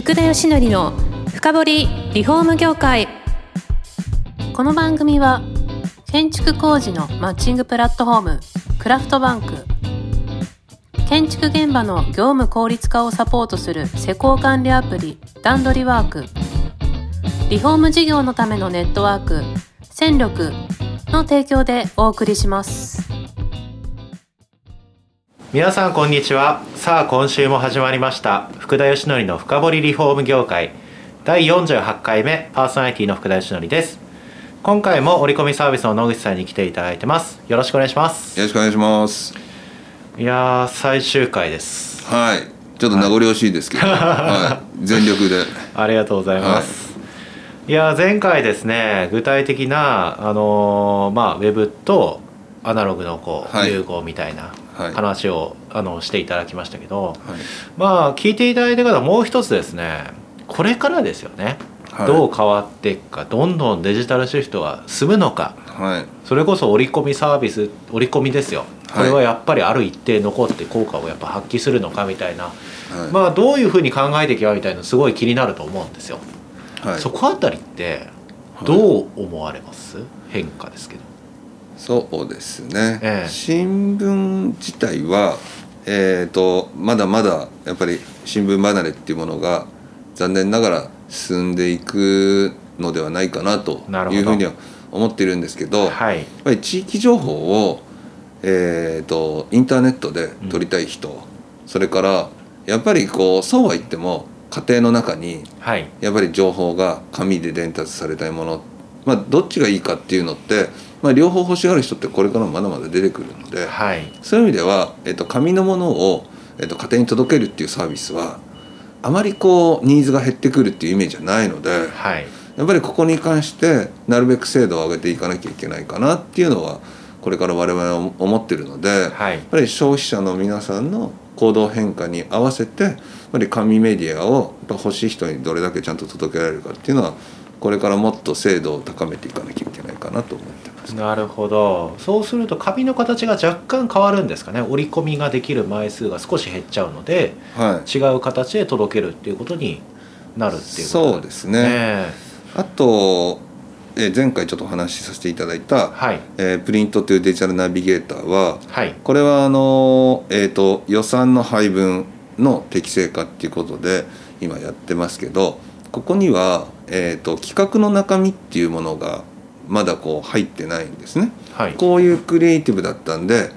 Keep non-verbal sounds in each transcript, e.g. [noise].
福田義則の深掘リフォーム業界。この番組は建築工事のマッチングプラットフォームクラフトバンク。建築現場の業務効率化をサポートする施工管理アプリ段取りワーク。リフォーム事業のためのネットワーク戦力の提供でお送りします。皆さんこんにちは。さあ今週も始まりました。福田義則の深掘りリフォーム業界。第48回目パーソナリティの福田義則です。今回も折り込みサービスの野口さんに来ていただいてます。よろしくお願いします。よろしくお願いします。いやー最終回です。はい、ちょっと名残惜しいですけど、はい、全力で。[laughs] ありがとうございます、い、やー前回ですね具体的なあのーまあウェブとアナログのこう、はい。融合みたいなはい。話を、あのしていただきましたけど、はい、まあ聞いていただいてからもう一つですねこれからですよね、はい。どう変わっていくかどんどんデジタルシフトが進むのか。はい、それこそ折り込みサービス折り込みですよ。これはやっぱりある一定残って効果をやっぱ発揮するのかみたいな、はい、まあどういうふうに考えていけばみたいなのすごい気になると思うんですよ、はい、そこあたりってどう思われます、変化ですけどそうですね。ええ。新聞自体は、えっ、と、まだまだやっぱり新聞離れっていうものが残念ながら進んでいくのではないかなというふうには思っているんですけど、やはい。っぱり地域情報を、えー、とインターネットで取りたい人、それからやっぱりこうそうは言っても家庭の中にはい。やっぱり情報が紙で伝達されたいもの、まあ、どっちがいいかっていうのって、まあ、両方欲しがる人ってこれからもまだまだ出てくるのではいそういう意味では、えっと紙のものを、えっと家庭に届けるっていうサービスはあまりこうニーズが減ってくるっていうイメージはないので。はいやっぱりここに関してなるべく精度を上げていかなきゃいけないかなっていうのはこれから我々は思ってるので、やっはいぱり消費者の皆さんの行動変化に合わせてやっぱり紙メディアをやっぱ欲しい人にどれだけちゃんと届けられるかっていうのはこれからもっと精度を高めていかなきゃいけないかなと思ってます。なるほど。そうすると紙の形が若干変わるんですかね。折り込みができる枚数が少し減っちゃうのではい、違う形で届けるっていうことになるっていうことそうですね。ねあと、えー前回ちょっとお話しさせていただいた、はい。えープリントというデジタルナビゲーターははい。これはあの、えー、と予算の配分の適正化っていうことで今やってますけどここには、えー、と企画の中身っていうものがまだこう入ってないんですね。はい。こういうクリエイティブだったんで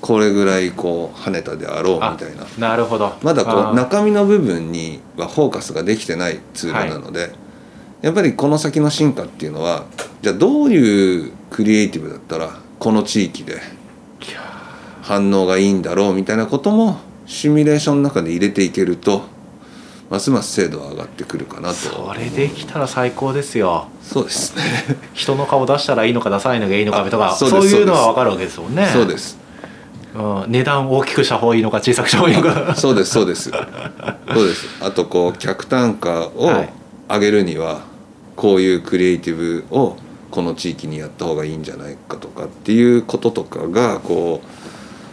これぐらいこう跳ねたであろうみあたいな。なるほど。まだこう中身の部分にはフォーカスができてないツールなので、やっぱりこの先の進化っていうのはじゃあどういうクリエイティブだったらこの地域で反応がいいんだろうみたいなこともシミュレーションの中で入れていけるとますます精度は上がってくるかなと。それできたら最高ですよ。そうですね。人の顔出したらいいのか出さないのがいいのかとかあそそういうのは分かるわけですもんね。そうです。うん、値段大きくした方がいいのか小さくした方がいいのか。そうですそうです。そうです。あとこう客単価をはい。上げるにはこういうクリエイティブをこの地域にやった方がいいんじゃないかとかっていうこととかがこう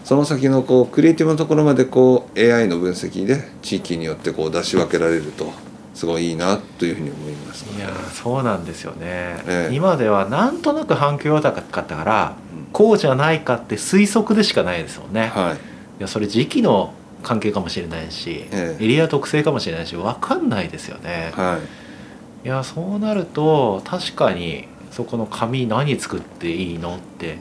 その先のこうクリエイティブのところまでこう AI の分析で地域によってこう出し分けられるとすごいいいなというふうに思いますのでいやそうなんですよね、ええ。今ではなんとなく反響が高かったからこうじゃないかって推測でしかないですもんね、い、はい。やそれ時期の関係かもしれないし、ええ。エリア特性かもしれないし分かんないですよね、はい。いやそうなると確かにそこの紙何作っていいのって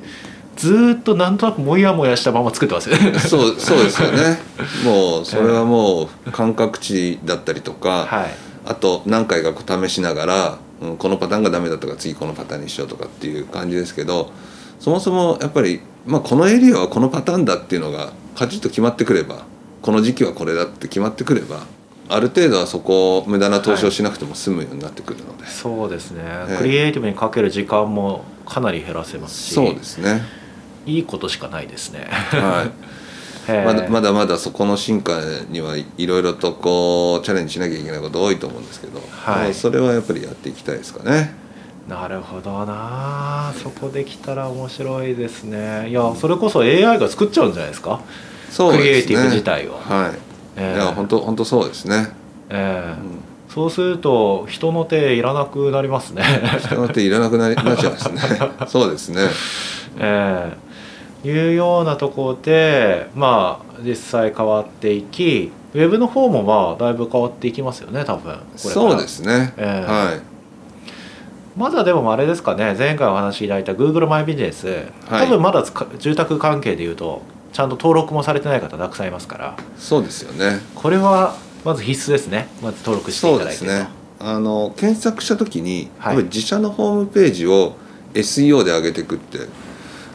ずーっとなんとなくモヤモヤしたまま作ってますよ。ねそうそうですよね。[laughs] もうそれはもう感覚値だったりとか、はい。あと何回か試しながら、うん、このパターンがダメだったから次このパターンにしようとかっていう感じですけどそもそもやっぱり、まあ、このエリアはこのパターンだっていうのがカチッと決まってくればこの時期はこれだって決まってくればある程度はそこを無駄な投資をしなくても済むようになってくるので、そうですね、ええクリエイティブにかける時間もかなり減らせますし。そうですね、いいことしかないですね。はい。まだまだまだそこの進化にはいろいろとこうチャレンジしなきゃいけないこと多いと思うんですけど、はい。まあそれはやっぱりやっていきたいですかね。なるほどな。そこできたら面白いですね。いやそれこそ AI が作っちゃうんじゃないですか？そうですね。クリエイティブ自体をはい、ええ。いや本当本当そうですね、ええ。うん。そうすると人の手いらなくなりますね。人の手いらなくなりなっちゃいますね。[laughs] そうですね。ええいうようなところでまあ実際変わっていきウェブの方もまあだいぶ変わっていきますよね多分そうですね、ええ。はい。まだでもあれですかね前回お話しいただいた Google マイビジネス、はい。多分まだ住宅関係でいうとちゃんと登録もされてない方たくさんいますから。そうですよね。これはまず必須ですね。まず登録していただいてと。ですね。あの検索した時に、はい。自社のホームページを SEO で上げていくって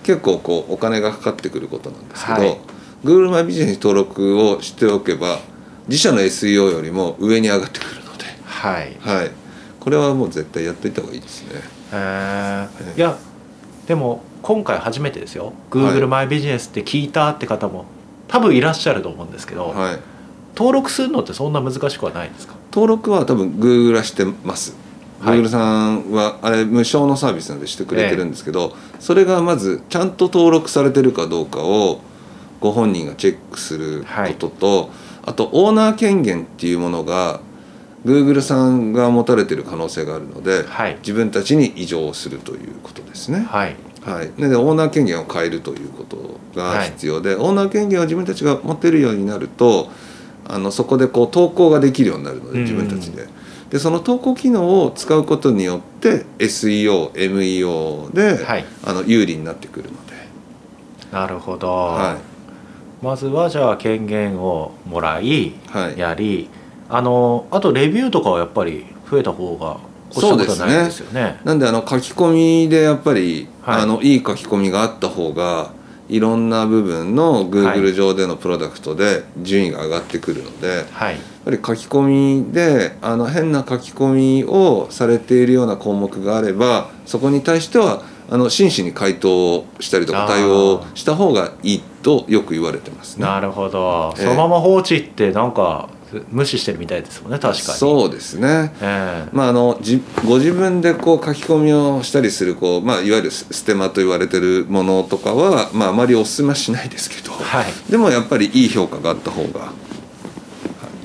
結構こうお金がかかってくることなんですけど、はい。Google マイビジネスに登録をしておけば自社の SEO よりも上に上がってくるので、はい。はい、これはもう絶対やっていった方がいいですね。えー。ええ。いやでも今回初めてですよ。は Google い。マイビジネスって聞いたって方も多分いらっしゃると思うんですけど、はい、登録するのってそんな難しくはないんですか？登録は多分 Google はしてます。はい。Google さんはあれ無償のサービスなんでしてくれてるんですけど、それがまずちゃんと登録されてるかどうかをご本人がチェックすることと、あとオーナー権限っていうものが Google さんが持たれてる可能性があるので、はい。自分たちに異常するということですね。はい。はい、でオーナー権限を変えるということが必要で、オーナー権限を自分たちが持ってるようになるとあのそこでこう投稿ができるようになるのでうん。自分たちで。でその投稿機能を使うことによって SEOMEO で、はい。あの有利になってくるので、なるほど、はまずはじゃあ権限をもらいいはい、やりあのあとレビューとかはやっぱり増えた方が越したことはないですよね。なんであの書き込みでやっぱり、はい。い、あのいい書き込みがあった方がいろんな部分のは Google い。上でのプロダクトで順位が上がってくるので、はいやっぱり書き込みであの変な書き込みをされているような項目があればそこに対してはあの真摯に回答をしたりとか対応をした方がいいとよく言われてますね。なるほど、ええ。そのまま放置ってなんか無視してるみたいですもんね確かに。そうですね。ええ。まあ、あのじご自分でこう書き込みをしたりするこう、まあ、いわゆるスステマと言われてるものとかは、まあ、あまりお勧めはしないですけど、はい。でもやっぱりいい評価があった方がはい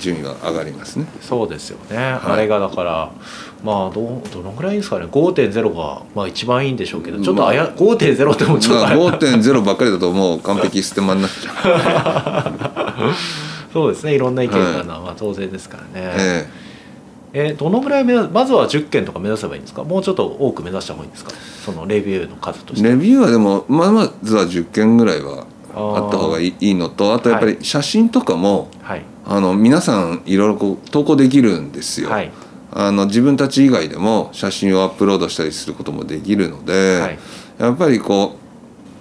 順位が上がりますね。そうですよね、あれがだからまあどうどのぐらいですかね。5.0がまあ一番いいんでしょうけどちょっとあや、5.0ってもちょっとあれ。5.0ばっかりだともう完璧ステマになっちゃう。[laughs] そうですね。いろんな意見があるのはまあ当然ですからね、ええ。どのぐらい目指まずは10件とか目指せばいいんですか？もうちょっと多く目指した方がいいんですか？そのレビューの数とえして。レビューはでもまあまずは10件ぐらいはあった方がいいのとあとやっぱり写真とかも、はい。あの皆さんいろいろこう投稿できるんですよ。はい。あの自分たち以外でも写真をアップロードしたりすることもできるので、はい。やっぱりこ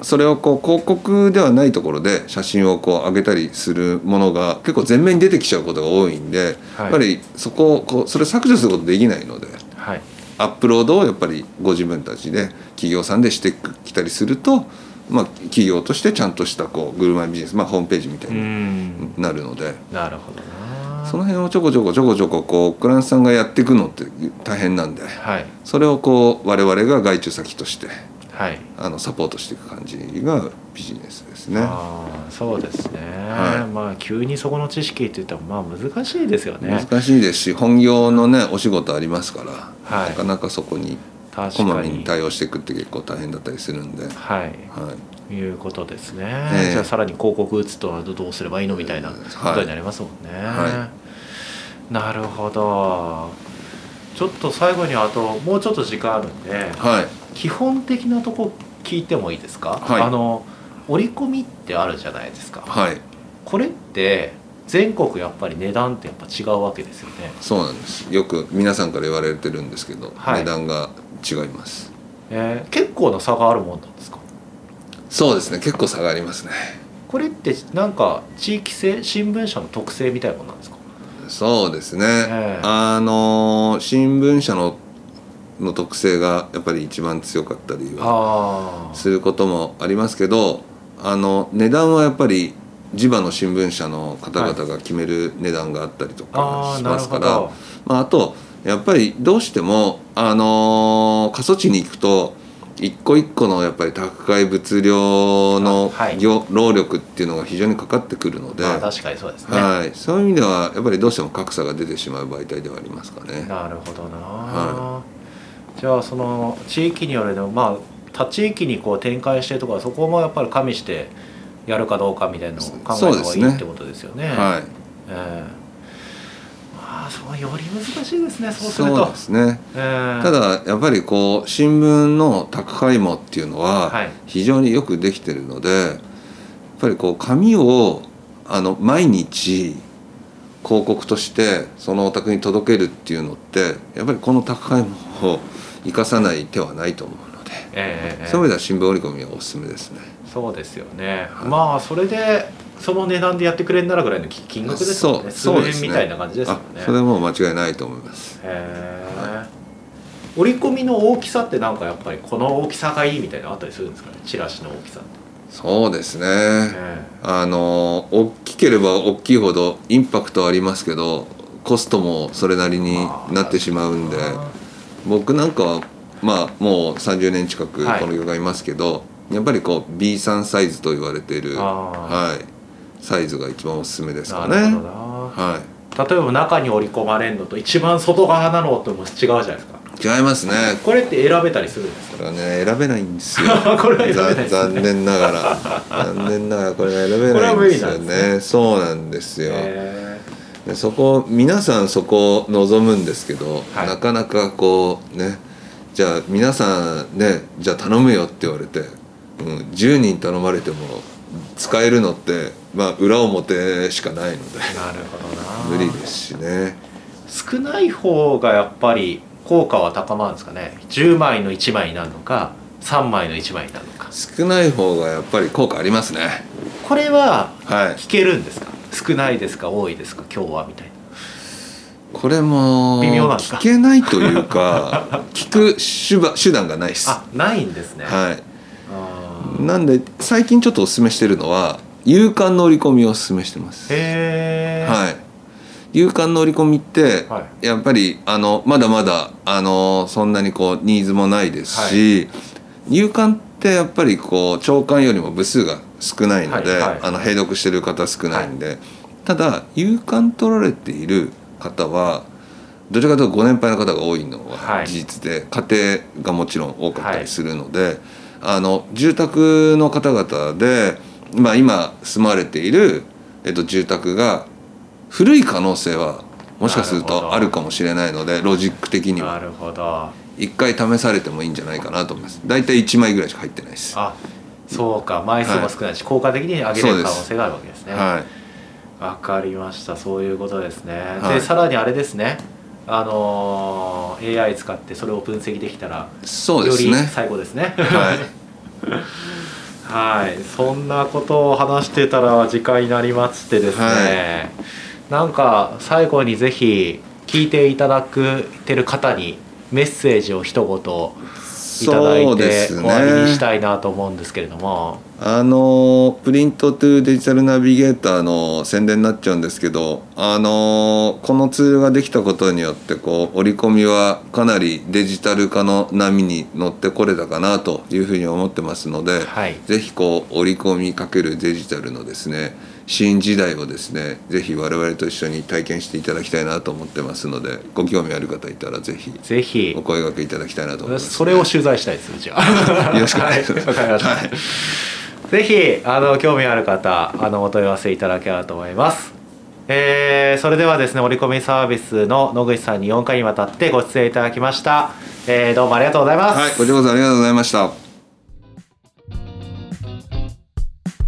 うそれをこう広告ではないところで写真をこう上げたりするものが結構前面に出てきちゃうことが多いんで、はい。やっぱりそこをこうそれを削除することできないのではい。アップロードをやっぱりご自分たちで企業さんでしてきたりすると、まあ、企業としてちゃんとしたこうグルマイビジネス、まあ、ホームページみたいうにん。なるので。なるほどな。その辺をちょこちょこちょこちょここうクラントさんがやっていくのって大変なんではい。それをこう我々が外注先としてはい。あのサポートしていく感じがビジネスですね。ああそうですね、はい。まあ急にそこの知識って言ってもまあ難しいですよね。難しいですし本業のねお仕事ありますから、はい。なかなかそこに確こまかに。めに対応していくって結構大変だったりするんで、はい。はい、いうことですね、ええ。じゃあさらに広告打つとどうすればいいのみたいなことになりますもんね、はなるほど。ちょっと最後にあともうちょっと時間あるんではい、基本的なとこ聞いてもいいですか、はい。あの折り込みってあるじゃないですか。はい、これって全国やっぱり値段ってやっぱ違うわけですよね、そうなんです。よく皆さんから言われてるんですけど、はい値段が違います。えー結構な差があるもんなんですか？そうですね、結構差がありますね。これってなんか地域性新聞社の特性みたいなものなんですか？そうですね。ええあの新聞社のの特性がやっぱり一番強かったりはああすることもありますけど、あの値段はやっぱり地場の新聞社の方々が決める値段があったりとああかしますから、ど。まああとやっぱりどうしてもあの過疎地に行くと一個一個のやっぱり宅配物量のあはい。業労力っていうのが非常にかかってくるので、まあ確かにそうですね、はい、そういう意味ではやっぱりどうしても格差が出てしまう媒体ではありますかね。なるほどな、はじゃあその地域によるのまあ他地域にこう展開してるとかそこもやっぱり加味してやるかどうかみたいなのを考えた方がいいってことですよね。はい、ええまあそうより難しいですねそうすると。そうですね。ええただやっぱりこう新聞の宅配網っていうのははい非常によくできてるので、やっぱりこう紙をあの毎日広告としてそのお宅に届けるっていうのってやっぱりこの宅配網を生かさない手はないと思うええええ。そういう意味では新聞折り込みはおすすめですね。そうですよね、はい。まあそれでその値段でやってくれんならぐらいの金金額ですもんね数そうですね。円みたいな感じですよね。あそれはもう間違いないと思います。へえ。折り込みの大きさってなんかやっぱりこの大きさがいいみたいなのあったりするんですかね？チラシの大きさって、そうですね。えあの大きければ大きいほどインパクトはありますけどコストもそれなりになってしまうんで僕なんかはまあもう30年近くはい。この業界いますけど、やっぱりこう B3 サイズと言われている、あはい、サイズが一番おすすめですかなるほどね。な、は例えば中に織り込まれるのと一番外側なのとも違うじゃないですか。い、違いますね。これって選べたりするんですか？ね選べないんですよ。[laughs] これはね。ざ残念ながら。残念ながらこれが選べこれはいんですよ理なんですね。そうなんですよ、へでそこ皆さんそこを望むんですけど、はい。なかなかこうねじゃあ皆さんねじゃあ頼むよって言われて、うん、10人頼まれても使えるのってまあ裏表しかないのでえなるほどな。無理ですしね。少ない方がやっぱり効果は高まるんですかね。10枚の1枚になるのか3枚の1枚になるのか。少ない方がやっぱり効果ありますね。これははい。聞けるんですか？少ないですか？多いですか？今日はみたいなこれも微妙なんですか聞けないというか [laughs] 聞く手段手段がないです。あないんですね、はい。なんで最近ちょっとおすすめしてるのは勇敢の折り込みをおすすめしてます。へえ、はい。勇敢の折り込みって、はやっぱりあのまだまだあのそんなにこうニーズもないですし、勇敢ってやっぱりこう長官よりも部数が少ないので、はいはい。あの併読してる方少ないんで、ただ勇敢取られている方はどちらかというとご年配の方が多いのははい。事実で、家庭がもちろん多かったりするので、あの住宅の方々で、まあ、今住まれている、えっと、住宅が古い可能性はもしかするとあるかもしれないのでロジック的には。なるほど。一回試されてもいいんじゃないかなと思います。大体1枚ぐらいしか入ってないです。あそうか。枚数も少ないし、効果的に上げれる可能性があるわけですね。はいわかりました。そういうことですね、はい。でさらにあれですね。あのー AI 使ってそれを分析できたらよりそうですね。最高ですね。はい。[laughs] はい。そんなことを話してたら時間になりましてですね、なんか最後にぜひ聞いていただくてる方にメッセージを一言いただいてす終わりにしねたいなと思うんですけれども、あのプリントトゥデジタルナビゲーターの宣伝になっちゃうんですけどあのこのツールができたことによってこう折り込みはかなりデジタル化の波に乗ってこれたかなというふうに思ってますので、はい。ぜひこう折り込みかけるデジタルのですね新時代をですねぜひ我々と一緒に体験していただきたいなと思ってますのでご興味ある方いたらぜひぜひ。お声掛けいただきたいなと思います、それを取材したいですうちはよろしくお願いします。はいまはい。ぜひあの興味ある方あのお問い合わせいただければと思います。えーそれではですね折り込みサービスの野口さんに4回にわたってご出演いただきました、えーどうもありがとうございます、はい、こちらこそありがとうございました